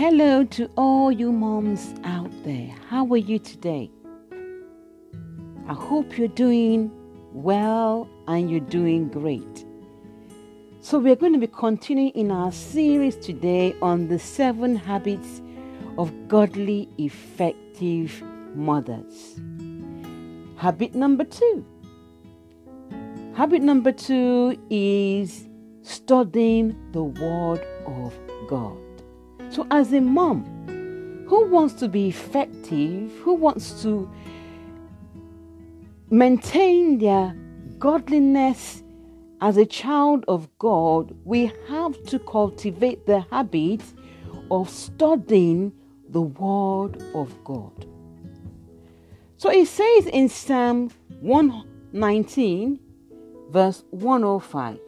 Hello to all you moms out there. How are you today? I hope you're doing well and you're doing great. So, we're going to be continuing in our series today on the seven habits of godly, effective mothers. Habit number two. Habit number two is studying the Word of God. So, as a mom who wants to be effective, who wants to maintain their godliness as a child of God, we have to cultivate the habit of studying the Word of God. So it says in Psalm 119, verse 105,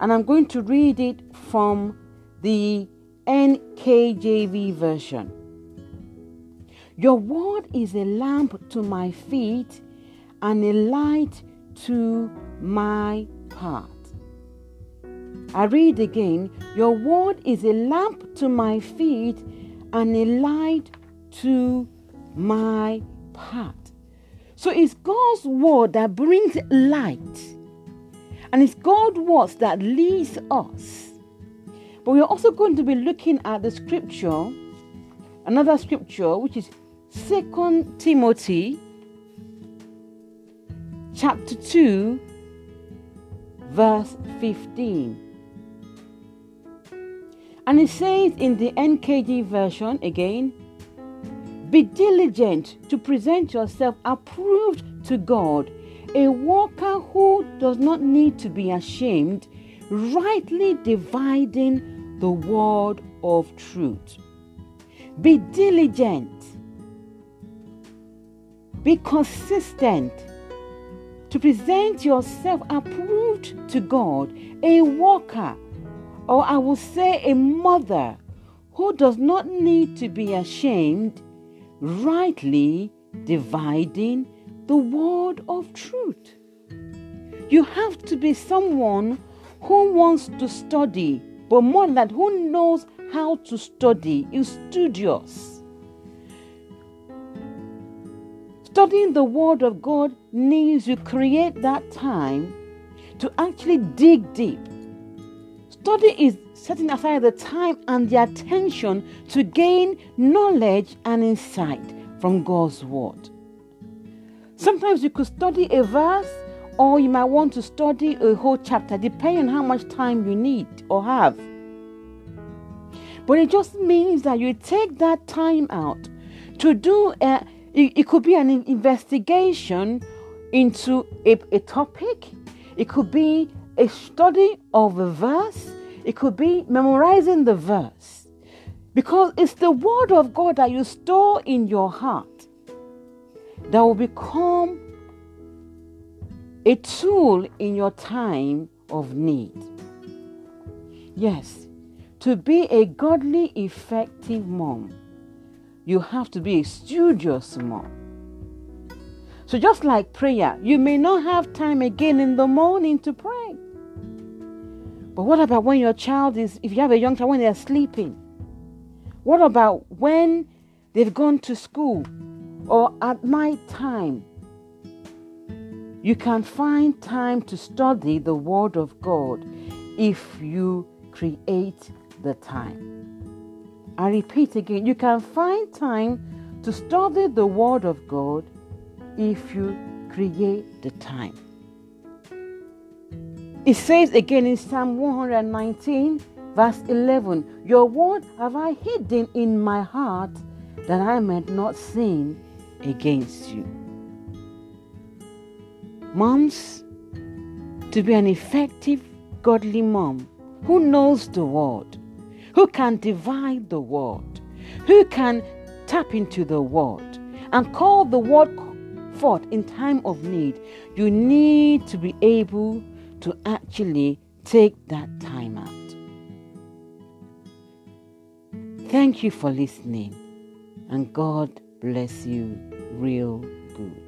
and I'm going to read it from the NKJV version. Your word is a lamp to my feet and a light to my path. I read again, Your word is a lamp to my feet and a light to my path. So it's God's word that brings light, and it's God's word that leads us. But we're also going to be looking at the scripture, another scripture, which is Second Timothy chapter 2, verse 15. And it says in the NKJ version again, be diligent to present yourself approved to God, a worker who does not need to be ashamed, rightly dividing the word of truth. Be diligent, be consistent to present yourself approved to God, a worker, or I will say a mother who does not need to be ashamed, rightly dividing the word of truth. You have to be someone who wants to study, but more than that, who knows how to study, is studious. Studying the Word of God needs you create that time to actually dig deep. Study is setting aside the time and the attention to gain knowledge and insight from God's Word. Sometimes you could study a verse, or you might want to study a whole chapter, depending on how much time you need or have. But it just means that you take that time out to do a it, it could be an investigation into a, a topic, it could be a study of a verse, it could be memorizing the verse. Because it's the word of God that you store in your heart that will become a tool in your time of need. Yes, to be a godly, effective mom you have to be a studious mom. So, just like prayer, you may not have time again in the morning to pray. But what about when your child is, if you have a young child, when they're sleeping? What about when they've gone to school or at night time? You can find time to study the Word of God if you create the time. I repeat again, you can find time to study the Word of God if you create the time. It says again in Psalm 119, verse 11 Your word have I hidden in my heart that I might not sin against you. Moms, to be an effective, godly mom who knows the word, who can divide the word, who can tap into the word and call the word forth in time of need, you need to be able to actually take that time out. Thank you for listening, and God bless you real good.